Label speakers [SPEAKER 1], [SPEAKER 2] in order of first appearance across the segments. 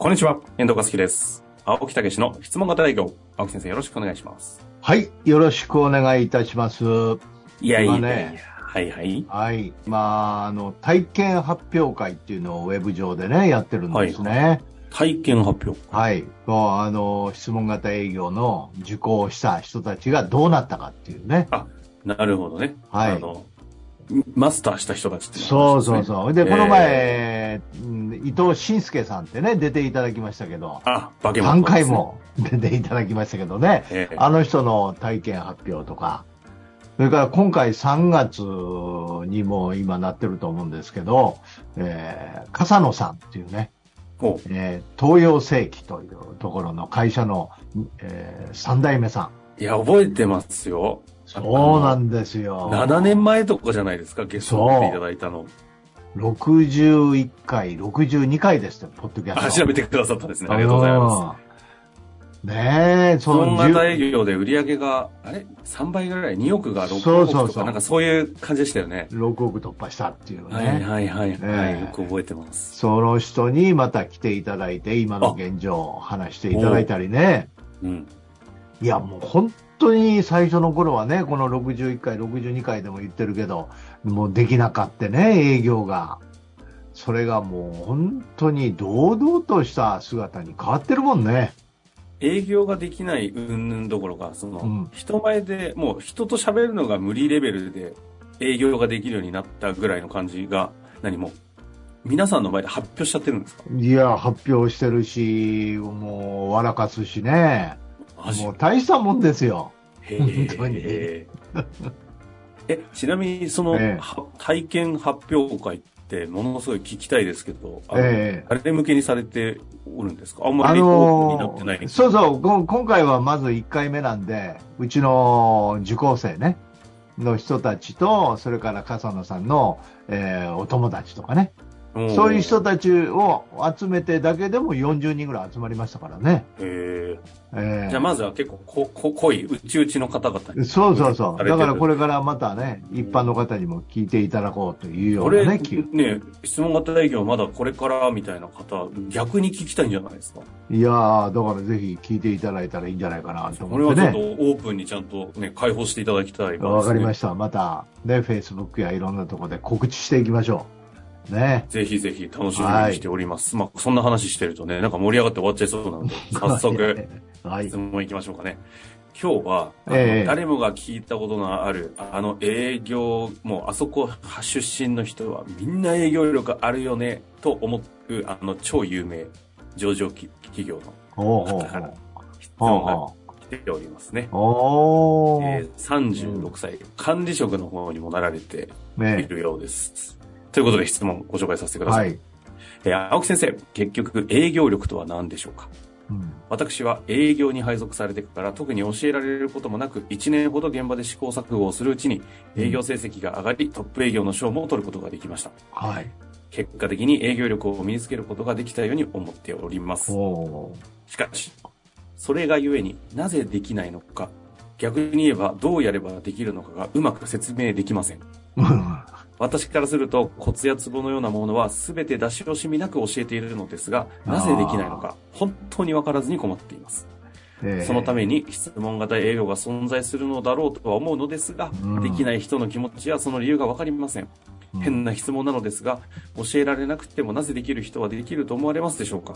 [SPEAKER 1] こんにちは、遠藤和樹です。青木武の質問型営業。青木先生、よろしくお願いします。
[SPEAKER 2] はい、よろしくお願いいたします。
[SPEAKER 1] いやいやいや、
[SPEAKER 2] 今ね
[SPEAKER 1] はいはい。
[SPEAKER 2] はい、まあ、あの、体験発表会っていうのをウェブ上でね、やってるんですね。
[SPEAKER 1] 体験発表。
[SPEAKER 2] はい。こうあの、質問型営業の受講した人たちがどうなったかっていうね。
[SPEAKER 1] なるほどね。
[SPEAKER 2] はい
[SPEAKER 1] あの、マスターした人たちってい
[SPEAKER 2] そうそう
[SPEAKER 1] う
[SPEAKER 2] そう。で、この前、うん伊藤慎介さんってね、出ていただきましたけど、
[SPEAKER 1] あ、化け物、
[SPEAKER 2] 3回。も出ていただきましたけどね。
[SPEAKER 1] ええ
[SPEAKER 2] あの人の体験発表とか、それから今回3月にも今なってると思うんですけど、えー、笠野さんっていうね、
[SPEAKER 1] お
[SPEAKER 2] えー東洋世紀というところの会社の、えー、3代目さん。
[SPEAKER 1] いや、覚えてますよ。
[SPEAKER 2] そうなんですよ。
[SPEAKER 1] 7年前とかじゃないですか、ゲストに来ていただいたの。
[SPEAKER 2] 61回、62回ですよ、ポッドキャ
[SPEAKER 1] あ、
[SPEAKER 2] スト。
[SPEAKER 1] 調べてくださったんですね。ありがとうございます。
[SPEAKER 2] す。ねえ、
[SPEAKER 1] その型
[SPEAKER 2] 10
[SPEAKER 1] 営業で売り上げが、あれ ?3 倍ぐらい ?2 億が6億とか？
[SPEAKER 2] そうそうそう
[SPEAKER 1] なんかそういう感じでしたよね。
[SPEAKER 2] 6億突破したっていうね。
[SPEAKER 1] はいはいはい、はい
[SPEAKER 2] ええ
[SPEAKER 1] よく覚えてます。
[SPEAKER 2] その人にまた来ていただいて、今の現状を話していただいたりね。
[SPEAKER 1] うん。
[SPEAKER 2] いや、もう本当に最初の頃はね、この61回、62回でも言ってるけど、もうできなかったね、営業が。それがもう本当に堂々とした姿に変わってるもんね。
[SPEAKER 1] 営業ができない云々どころか、その、
[SPEAKER 2] うん
[SPEAKER 1] 人前でもう人と喋るのが無理レベルで営業ができるようになったぐらいの感じが、何も、皆さんの前で発表しちゃってるんですか？
[SPEAKER 2] いや、発表してるし、もう笑かすしね。もう大したもんですよ。
[SPEAKER 1] へ
[SPEAKER 2] 本当に
[SPEAKER 1] え。え、ちなみにその、
[SPEAKER 2] ええ
[SPEAKER 1] は体験発表会ってものすごい聞きたいですけど、あの
[SPEAKER 2] ええ
[SPEAKER 1] 誰向けにされておるんですか？あんま
[SPEAKER 2] あ
[SPEAKER 1] りオープンにな
[SPEAKER 2] の
[SPEAKER 1] ってない。
[SPEAKER 2] ーそうそう、こ今回はまず1回目なんで、うちの受講生ね、の人たちと、それから笠野さんの、えーお友達とかね、
[SPEAKER 1] ん
[SPEAKER 2] そういう人たちを集めてだけでも40人ぐらい集まりましたからね。
[SPEAKER 1] へ
[SPEAKER 2] え
[SPEAKER 1] え。
[SPEAKER 2] ー
[SPEAKER 1] じゃあまずは結構ここ濃い、うちうちの方々に。
[SPEAKER 2] そうそうそう。だからこれからまたね、一般の方にも聞いていただこうというよ
[SPEAKER 1] これ
[SPEAKER 2] うなね、
[SPEAKER 1] ね、質問型営業まだこれからみたいな方、逆に聞きたいんじゃないですか？
[SPEAKER 2] いやー、だからぜひ聞いていただいたらいいんじゃないかなと
[SPEAKER 1] これ
[SPEAKER 2] 思って
[SPEAKER 1] はちょっと
[SPEAKER 2] ね。
[SPEAKER 1] オープンにちゃんとね、開放していただきたい
[SPEAKER 2] わかりま
[SPEAKER 1] し
[SPEAKER 2] した。また、ね、Facebook やいろんなところで告知していきましょう。ね。
[SPEAKER 1] ぜひぜひ楽しみにしております。まあ、そんな話してるとね、なんか盛り上がって終わっちゃいそうなので、早速、
[SPEAKER 2] はい
[SPEAKER 1] 質。問行きましょうかね。今日は、
[SPEAKER 2] ええ
[SPEAKER 1] 誰もが聞いたことのある、あの営業、もうあそこ出身の人はみんな営業力あるよね、と思う、あの超有名上場企業の方から質。問が
[SPEAKER 2] ほ
[SPEAKER 1] 来ておりますね
[SPEAKER 2] う。。お
[SPEAKER 1] え
[SPEAKER 2] ー。
[SPEAKER 1] ー36歳、管理職の方にもなられてい
[SPEAKER 2] ね。
[SPEAKER 1] るようです。ということで質問ご紹介させてくださ。
[SPEAKER 2] はいい。
[SPEAKER 1] えー青木先生、結局営業力とは何でしょうか？
[SPEAKER 2] うん
[SPEAKER 1] 私は営業に配属されてから特に教えられることもなく1年ほど現場で試行錯誤をするうちに営業成績が上がりトップ営業の賞も取ることができました。
[SPEAKER 2] はい。
[SPEAKER 1] 結果的に営業力を身につけることができたように思っております。しかし、それがゆえになぜできないのか、逆に言えばどうやればできるのかがうまく説明できません。
[SPEAKER 2] うん
[SPEAKER 1] 私からするとコツやツボのようなものは全て出し惜しみなく教えているのですが、なぜできないのか、本当にわからずに困っています。
[SPEAKER 2] えー
[SPEAKER 1] そのために質問型営業が存在するのだろうとは思うのですが、
[SPEAKER 2] うん
[SPEAKER 1] できない人の気持ちやその理由がわかりません。
[SPEAKER 2] うん
[SPEAKER 1] 変な質問なのですが、教えられなくてもなぜできる人はできると思われますでしょうか？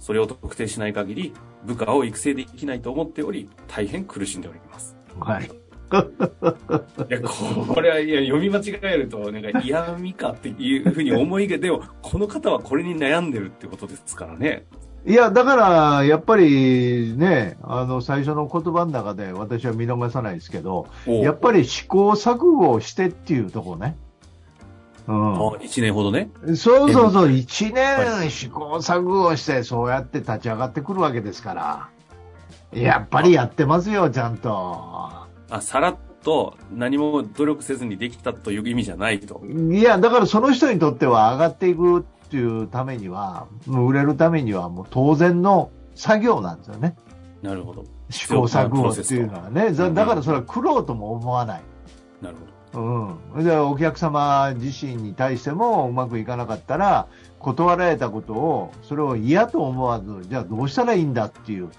[SPEAKER 1] それを特定しない限り、部下を育成できないと思っており、大変苦しんでおります。
[SPEAKER 2] はい。
[SPEAKER 1] いや、これは、いや、読み間違えると、なんか嫌味かっていうふうに思いが、でも、この方はこれに悩んでるってことですからね。
[SPEAKER 2] いや、だから、やっぱりね、あの、最初の言葉の中で私は見逃さないですけど、やっぱり試行錯誤をしてっていうところね。うん。
[SPEAKER 1] あ一年ほどね。
[SPEAKER 2] そうそうそう、一年試行錯誤をして、そうやって立ち上がってくるわけですから。やっぱりやってますよ、ちゃんと。
[SPEAKER 1] あ、さらっと何も努力せずにできたという意味じゃないと。
[SPEAKER 2] いや、だからその人にとっては上がっていくっていうためには、もう売れるためにはもう当然の作業なんですよね。
[SPEAKER 1] なるほど。
[SPEAKER 2] 試行錯誤っていうのはね。だだからそれは苦労とも思わない。
[SPEAKER 1] なるほど。
[SPEAKER 2] うん。で、お客様自身に対してもうまくいかなかったら、断られたことを、それを嫌と思わず、じゃあどうしたらいいんだっていう思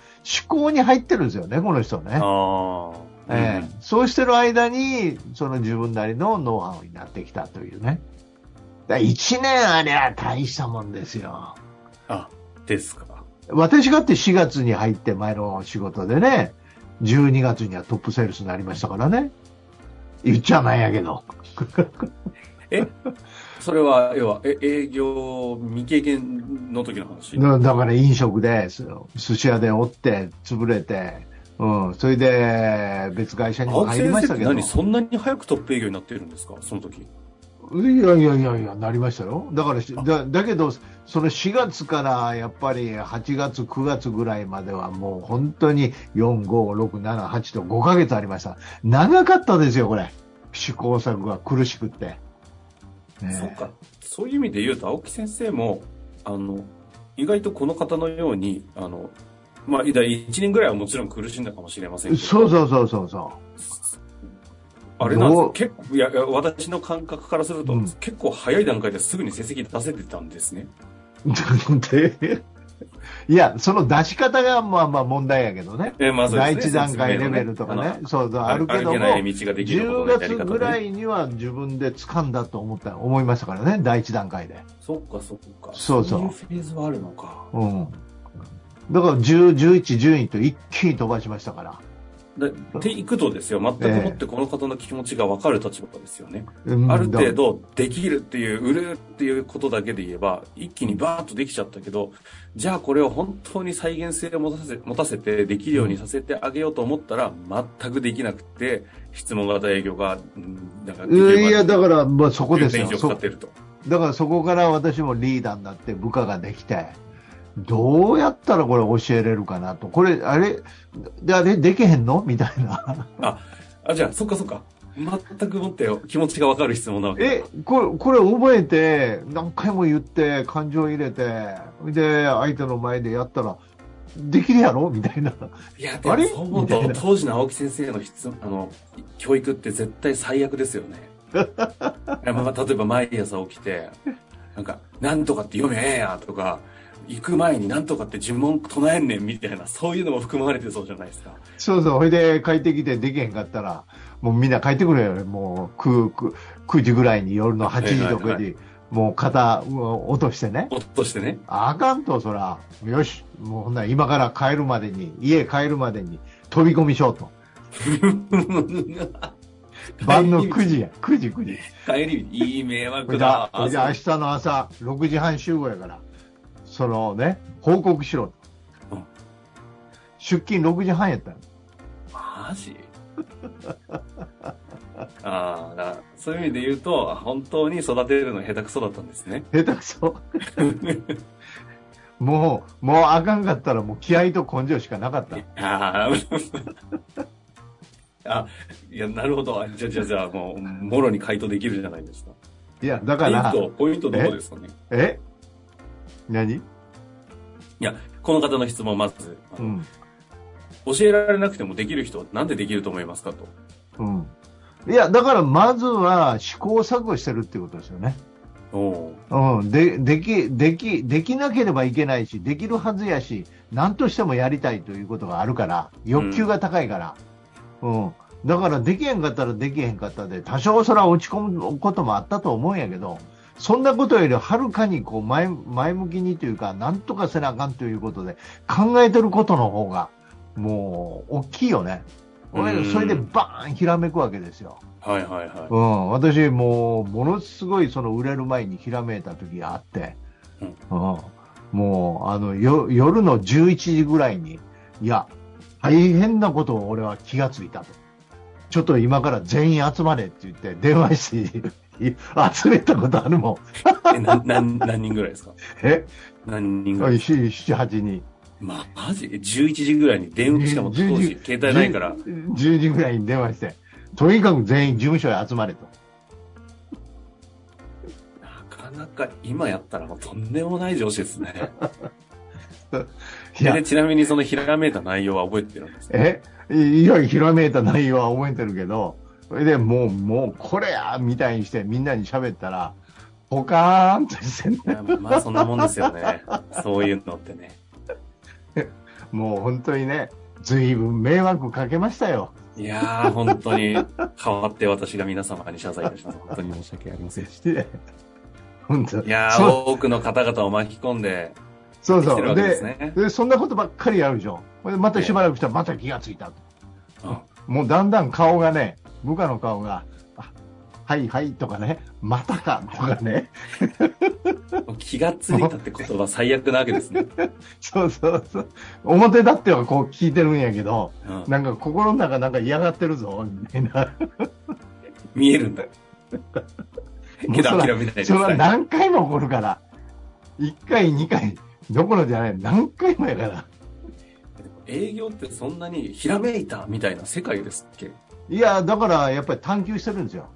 [SPEAKER 2] 考に入ってるんですよね、この人ね。
[SPEAKER 1] ああ。
[SPEAKER 2] ええそうしてる間に、その自分なりのノウハウになってきたというね。だ1年ありゃ大したもんですよ。
[SPEAKER 1] あ、ですか。
[SPEAKER 2] 私がって4月に入って前の仕事でね、12月にはトップセールスになりましたからね。言っちゃないやけど。
[SPEAKER 1] え、それは、要は、え、営業未経験の時の話？
[SPEAKER 2] だだから飲食で、す寿司屋でおって、潰れて、うん、それで別会社にも入りましたけど。
[SPEAKER 1] 何そんなに早くトップ営業になってるんですか？その時。
[SPEAKER 2] いやいやいやいや、なりましたよ。だからし、だだけど、その4月からやっぱり8月、9月ぐらいまではもう本当に4、5、6、7、8と5ヶ月ありました。長かったですよ、これ。試行錯誤が苦しくって。ね
[SPEAKER 1] そうか。そういう意味で言うと、青木先生も、あの、意外とこの方のように、あの、まあ、1年ぐらいはもちろん苦しんだかもしれませんけど。
[SPEAKER 2] そうそうそうそうそ
[SPEAKER 1] あれなんです結構、いや、私の感覚からすると、
[SPEAKER 2] うん
[SPEAKER 1] 結構早い段階ですぐに成績出せてたんですね。
[SPEAKER 2] う。で、いや、その出し方がまあまあ問題やけどね。
[SPEAKER 1] えまあそう
[SPEAKER 2] 第
[SPEAKER 1] ですね
[SPEAKER 2] 一段階レベルとかね。そうそう、あ
[SPEAKER 1] ある
[SPEAKER 2] るけども、
[SPEAKER 1] けない道ができること
[SPEAKER 2] 10
[SPEAKER 1] のやり方
[SPEAKER 2] 月ぐら
[SPEAKER 1] ね。
[SPEAKER 2] いには自分で掴んだと思った、思いましたからね、第一段階で。
[SPEAKER 1] そっかそっか。
[SPEAKER 2] そうそう
[SPEAKER 1] いうフェーズはあるのか。
[SPEAKER 2] うん。だから10、11、順位と一気に飛ばしましたから。
[SPEAKER 1] でっていくとですよ、全くもってこの方の気持ちが分かる立場ですよね。
[SPEAKER 2] うん
[SPEAKER 1] ある程度できるっていう、売るっていうことだけで言えば、一気にバーッとできちゃったけど、じゃあこれを本当に再現性を持たせ持たせてできるようにさせてあげようと思ったら、全くできなくて、質問型営業が、うんなんか
[SPEAKER 2] いや、だから、まあそこです
[SPEAKER 1] 10
[SPEAKER 2] よ。だからそこから私もリーダーになって部下ができて、どうやったらこれ教えれるかなと。これ、あれ、であれできへんの？みたいな。
[SPEAKER 1] あ、じゃあ、そっかそっか。全くもってよ気持ちが分かる質問なわけだ
[SPEAKER 2] え、これ、これ覚えて、何回も言って、感情入れて、で、相手の前でやったら、できるやろ？みたいな。
[SPEAKER 1] いや、でもそう思うと、当時の青木先生の質あの、教育って絶対最悪ですよね。まあ、例えば毎朝起きて、なんか、なんとかって読めええやとか、行く前になんとかって呪文唱えんねんみたいな、そういうのも含まれてそうじゃないですか。
[SPEAKER 2] そうそう、ほいで帰ってきてできへんかったら、もうみんな帰ってくれよ。もう9、9, 9時ぐらいに夜の8時とか
[SPEAKER 1] はいはい
[SPEAKER 2] に、もう肩を落としてね。
[SPEAKER 1] 落としてね。
[SPEAKER 2] あかんと、そら。よし。もうほんなら今から帰るまでに、家帰るまでに飛び込みしようと。晩の9時や。9時、9時。
[SPEAKER 1] 帰り、いい迷
[SPEAKER 2] こ
[SPEAKER 1] 惑だ。
[SPEAKER 2] あ、じゃあ明日の朝6時半集合やから、そのね、報告しろと
[SPEAKER 1] うん。
[SPEAKER 2] 出勤6時半やったの。
[SPEAKER 1] マジ？ああ、そういう意味で言うと、本当に育てるの下手くそだったんですね。
[SPEAKER 2] 下手くそ。もう、もうあかんかったらもう気合と根性しかなかった。
[SPEAKER 1] あー あ、いや、なるほど。じゃあ、じゃあ、じゃあ、もう、もろに回答できるじゃないですか。
[SPEAKER 2] いや、だから、
[SPEAKER 1] ポイント、ポイントどこですかね？
[SPEAKER 2] え？何？
[SPEAKER 1] いや、この方の質問、まず、
[SPEAKER 2] うん。
[SPEAKER 1] 教えられなくてもできる人はなんでできると思いますかと。
[SPEAKER 2] うん。いや、だからまずは試行錯誤してるってことですよね。うん。で、でき、でき、できなければいけないし、できるはずやし、何としてもやりたいということがあるから、欲求が高いから。うん。だからできへんかったらできへんかったで、多少それは落ち込むこともあったと思うんやけど、そんなことよりはるかにこう前、前向きにというか、なんとかせなあかんということで、考えてることの方が、もう、大きいよね。
[SPEAKER 1] うん
[SPEAKER 2] それでバーンひらめくわけですよ。
[SPEAKER 1] はいはいは
[SPEAKER 2] うん、私もう、ものすごいその売れる前にひらめいた時があって、うんもう、あの、よ、夜の11時ぐらいに、いや、大変なことを俺は気がついたと。ちょっと今から全員集まれって言って電話して、集めたことあるもん。
[SPEAKER 1] い。え、な、何、何人ぐらいですか？
[SPEAKER 2] え？
[SPEAKER 1] 何人ぐらい
[SPEAKER 2] ？7、8人。
[SPEAKER 1] まあ、マジ ?11 時ぐらいに電話、しかも当
[SPEAKER 2] 10
[SPEAKER 1] 時、携帯ないから。
[SPEAKER 2] 10 10時ぐらいに電話して、とにかく全員事務所へ集まれと。
[SPEAKER 1] なかなか今やったらもうとんでもない上司ですね。
[SPEAKER 2] いや
[SPEAKER 1] で、ちなみにそのひらめいた内容は覚えてるんですか？
[SPEAKER 2] え？いや、ひらめいた内容は覚えてるけど、それでもう、もう、これやみたいにしてみんなに喋ったら、ポカーンとしてね。
[SPEAKER 1] まあそんなもんですよね。そういうのってね。
[SPEAKER 2] もう本当にね、ずいぶん迷惑かけましたよ。
[SPEAKER 1] いやー、本当に変わって私が皆様に謝罪いたします。本当に申し訳ありません。い
[SPEAKER 2] して本当
[SPEAKER 1] やー、多くの方々を巻き込んで、
[SPEAKER 2] そうそう。
[SPEAKER 1] でね。
[SPEAKER 2] で、そんなことばっかりやるでしょ。またしばらくしたらまた気がついたと。
[SPEAKER 1] うん
[SPEAKER 2] もうだんだん顔がね、部下の顔が、あはいはいとかね、またかとかね、
[SPEAKER 1] 気がついたって言葉最悪なわけですね。
[SPEAKER 2] そうそうそう。表立ってはこう聞いてるんやけど、
[SPEAKER 1] うん
[SPEAKER 2] なんか心の中なんか嫌がってるぞ、みたいな。
[SPEAKER 1] 見えるんだよ。けど諦めないで
[SPEAKER 2] それは。何回も起こるから。1回、2回、どころじゃない、何回もやから。
[SPEAKER 1] 営業ってそんなにひらめいたみたいな世界ですっけ？
[SPEAKER 2] いや、だからやっぱり探求してるんですよ。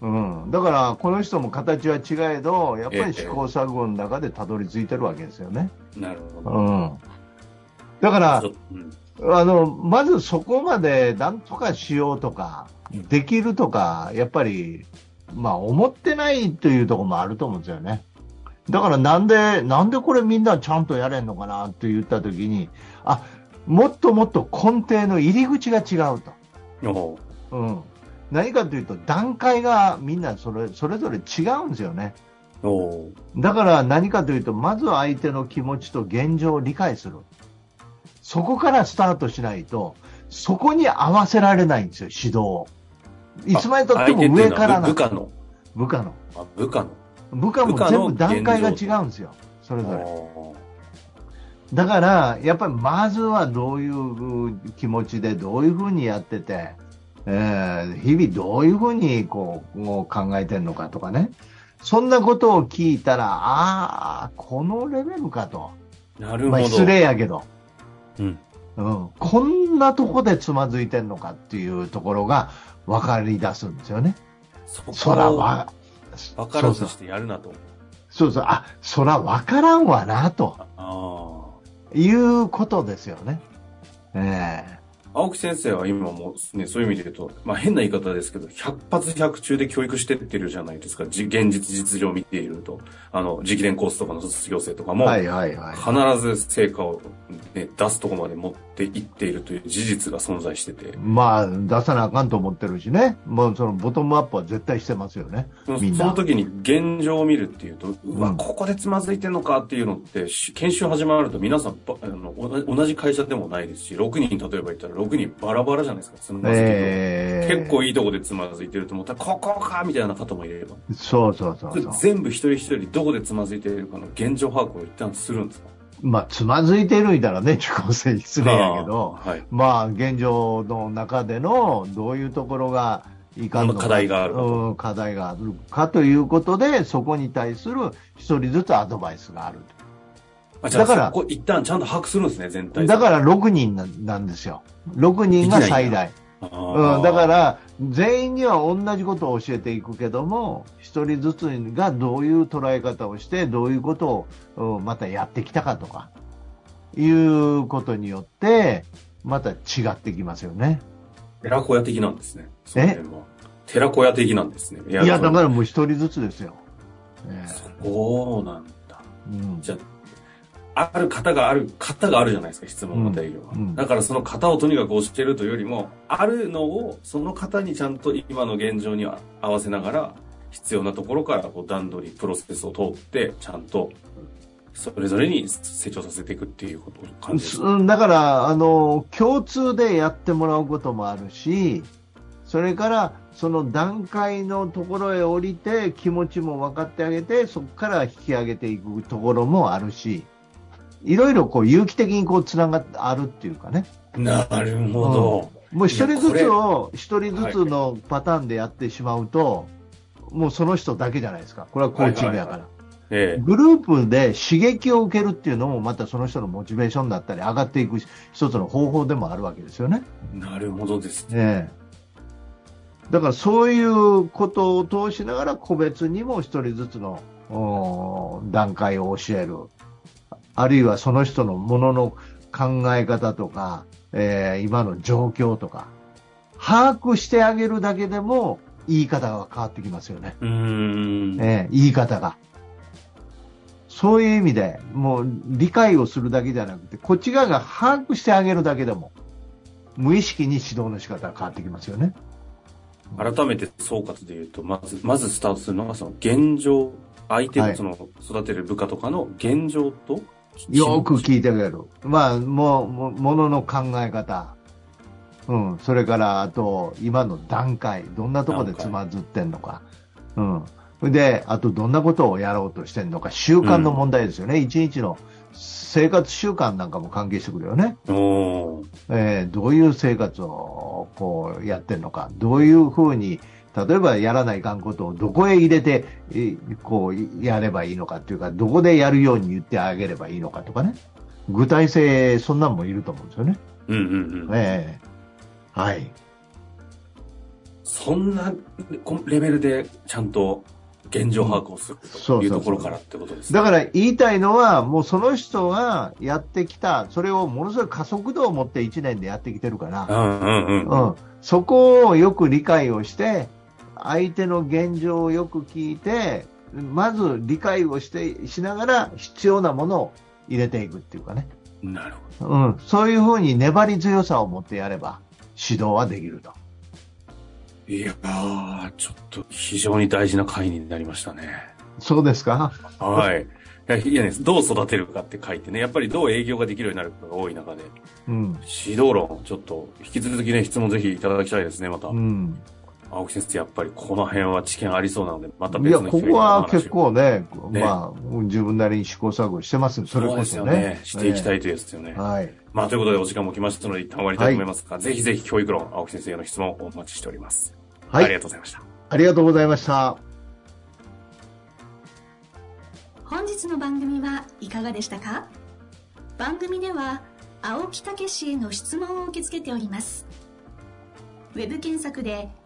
[SPEAKER 2] うん。だから、この人も形は違えど、やっぱり試行錯誤の中でたどり着いてるわけですよね。
[SPEAKER 1] なるほ
[SPEAKER 2] う
[SPEAKER 1] ど。
[SPEAKER 2] ん。だから
[SPEAKER 1] うん
[SPEAKER 2] あの、まずそこまでなんとかしようとか、できるとか、やっぱり、まあ思ってないというところもあると思うんですよね。だからなんで、なんでこれみんなちゃんとやれんのかなって言ったときに、あ、もっともっと根底の入り口が違うと。
[SPEAKER 1] おう
[SPEAKER 2] うん。何かというと段階がみんなそれそれぞれ違うんですよね。
[SPEAKER 1] おう
[SPEAKER 2] だから何かというと、まずは相手の気持ちと現状を理解する。そこからスタートしないと、そこに合わせられないんですよ、指導を。いつまでたっても上からな
[SPEAKER 1] 部下の。
[SPEAKER 2] 部下の。
[SPEAKER 1] あ部下の。
[SPEAKER 2] 部下も全部段階が違うんですよ、それぞれ。
[SPEAKER 1] お
[SPEAKER 2] だから、やっぱりまずはどういう気持ちで、どういうふうにやってて、えー日々どういうふうにこう考えてるのかとかね。そんなことを聞いたら、ああ、このレベルかと。
[SPEAKER 1] うなるほど。
[SPEAKER 2] まあ失礼やけど。
[SPEAKER 1] うん。
[SPEAKER 2] うん、こんなとこでつまずいてんのかっていうところが分かり出すんですよね。
[SPEAKER 1] そこ
[SPEAKER 2] そらわ、
[SPEAKER 1] 分からずしてやるなと。
[SPEAKER 2] そうそう、あ、そら分からんわな、と
[SPEAKER 1] あ
[SPEAKER 2] いうことですよね。え
[SPEAKER 1] え。青木先生は今もうね、そういう意味で言うと、まあ変な言い方ですけど、100発100中で教育してってるじゃないですか。じ現実実情を見ていると。あの、直伝コースとかの卒業生とかも、
[SPEAKER 2] えはいはいはい。
[SPEAKER 1] 必ず成果を、ね、出すところまで持っていっているという事実が存在してて、
[SPEAKER 2] まあ、出さなあかんと思ってるしね。もうそのボトムアップは絶対してますよね。
[SPEAKER 1] その
[SPEAKER 2] みんな
[SPEAKER 1] その時に現状を見るっていうと、うわ、
[SPEAKER 2] うん
[SPEAKER 1] ここでつまずいてんのかっていうのって、し研修始まると皆さんばあの同じ同じ会社でもないですし、6人例えばいたら6人バラバラじゃないですか、つまずきと
[SPEAKER 2] ええ
[SPEAKER 1] 結構いいとこでつまずいてると思ったら、ここかみたいな方もいれば、
[SPEAKER 2] そうそうそうそう。
[SPEAKER 1] 全部一人一人どこでつまずいているかの現状把握を一旦するんですか？
[SPEAKER 2] まあ、つまずいてるいたらね、受講生失礼やけど、
[SPEAKER 1] はい。
[SPEAKER 2] まあ、現状の中でのどういうところがいかんのか。
[SPEAKER 1] 課題がある
[SPEAKER 2] うん、課題があるかということで、そこに対する一人ずつアドバイスがあるだから
[SPEAKER 1] そこ一旦ちゃんと把握するんですね、全体
[SPEAKER 2] だから6人ななんですよ。6人が最大。
[SPEAKER 1] ら、
[SPEAKER 2] うん、だから、全員には同じことを教えていくけども、一人ずつがどういう捉え方をして、どういうことをうんまたやってきたかとか、いうことによって、また違ってきますよね。
[SPEAKER 1] 寺子屋的なんですね。その辺は。寺子屋的なんですね。い
[SPEAKER 2] いや、だからもう一人ずつですよ。え
[SPEAKER 1] そうなんだ。
[SPEAKER 2] えうん
[SPEAKER 1] じゃあ、ある型がある、型があるじゃないですか、質問の定義は。
[SPEAKER 2] うんうん。
[SPEAKER 1] だからその型をとにかく教えるというよりも、あるのを、その型にちゃんと今の現状に合わせながら、必要なところからこう段取り、プロセスを通って、ちゃんと、それぞれに成長させていくっていうこと感じ
[SPEAKER 2] だから、あの、共通でやってもらうこともあるし、それから、その段階のところへ降りて気持ちも分かってあげて、そこから引き上げていくところもあるし、いろいろこう有機的にこうつながってあるっていうかね。
[SPEAKER 1] なるほど。
[SPEAKER 2] もう一人ずつを、一人ずつのパターンでやってしまうと、もうその人だけじゃないですか。これはコーチングやから。
[SPEAKER 1] ええ
[SPEAKER 2] グループで刺激を受けるっていうのもまたその人のモチベーションだったり上がっていく一つの方法でもあるわけですよね。
[SPEAKER 1] なるほどですね。
[SPEAKER 2] ええだからそういうことを通しながら個別にも一人ずつの段階を教える。あるいはその人のものの考え方とか、えー今の状況とか、把握してあげるだけでも言い方が変わってきますよね。
[SPEAKER 1] うーん。
[SPEAKER 2] ええ言い方が。そういう意味で、もう理解をするだけじゃなくて、こっち側が把握してあげるだけでも、無意識に指導の仕方が変わってきますよね。
[SPEAKER 1] 改めて総括で言うと、まず、まずスタートするのが、その現状、相手
[SPEAKER 2] はい
[SPEAKER 1] のその育てる部下とかの現状と、
[SPEAKER 2] よく聞いてあげる。まあ、もう、もものの考え方。うん。それから、あと、今の段階。どんなところでつまずってんのか。うん。で、あと、どんなことをやろうとしてんのか。習慣の問題ですよね。一日の生活習慣なんかも関係してくるよね。
[SPEAKER 1] おー
[SPEAKER 2] えーどういう生活をこうやってるのか、どういうふうに、例えばやらないかんことをどこへ入れて、えーこうやればいいのかっていうか、どこでやるように言ってあげればいいのかとかね。具体性、そんなんもいると思うんですよね。
[SPEAKER 1] うんうんうん。
[SPEAKER 2] ええはい。
[SPEAKER 1] そんなこレベルでちゃんと現状把握をするというところからってことですね。
[SPEAKER 2] だから言いたいのは、もうその人がやってきた、それをものすごい加速度を持って1年でやってきてるから、
[SPEAKER 1] うんうんうん。
[SPEAKER 2] うん、そこをよく理解をして、相手の現状をよく聞いて、まず理解をして、しながら必要なものを入れていくっていうかね。
[SPEAKER 1] なるほ
[SPEAKER 2] うん、そういうふうに粘り強さを持ってやれば、指導はできると。
[SPEAKER 1] ど。いやー、ちょっと非常に大事な回になりましたね。
[SPEAKER 2] そうですか？
[SPEAKER 1] はい。いや、いやね、どう育てるかって書いてね、やっぱりどう営業ができるようになるかが多い中で、
[SPEAKER 2] うん。
[SPEAKER 1] 指導論、ちょっと引き続きね、質問ぜひいただきたいですね、また。
[SPEAKER 2] うん。
[SPEAKER 1] 青木先生、やっぱりこの辺は知見ありそうなので、また
[SPEAKER 2] いや、
[SPEAKER 1] 別の機会に
[SPEAKER 2] ここは結構ね、
[SPEAKER 1] ね
[SPEAKER 2] まあ、自分なりに試行錯誤してますそれ
[SPEAKER 1] そうです
[SPEAKER 2] こそね。
[SPEAKER 1] よね。していきた
[SPEAKER 2] い。
[SPEAKER 1] いというやつですよね。
[SPEAKER 2] はい。
[SPEAKER 1] まあ、ということでお時間も来ましたので、一旦終わりたいと思いますが、ぜひぜひ教育論、青木先生への質問をお待ちしております。
[SPEAKER 2] はい。
[SPEAKER 1] ありがとうございました。
[SPEAKER 2] ありがとうございました。
[SPEAKER 3] 本日の番組はいかがでしたか？番組では青木武氏への質問を受け付けておりますウェブ検索で「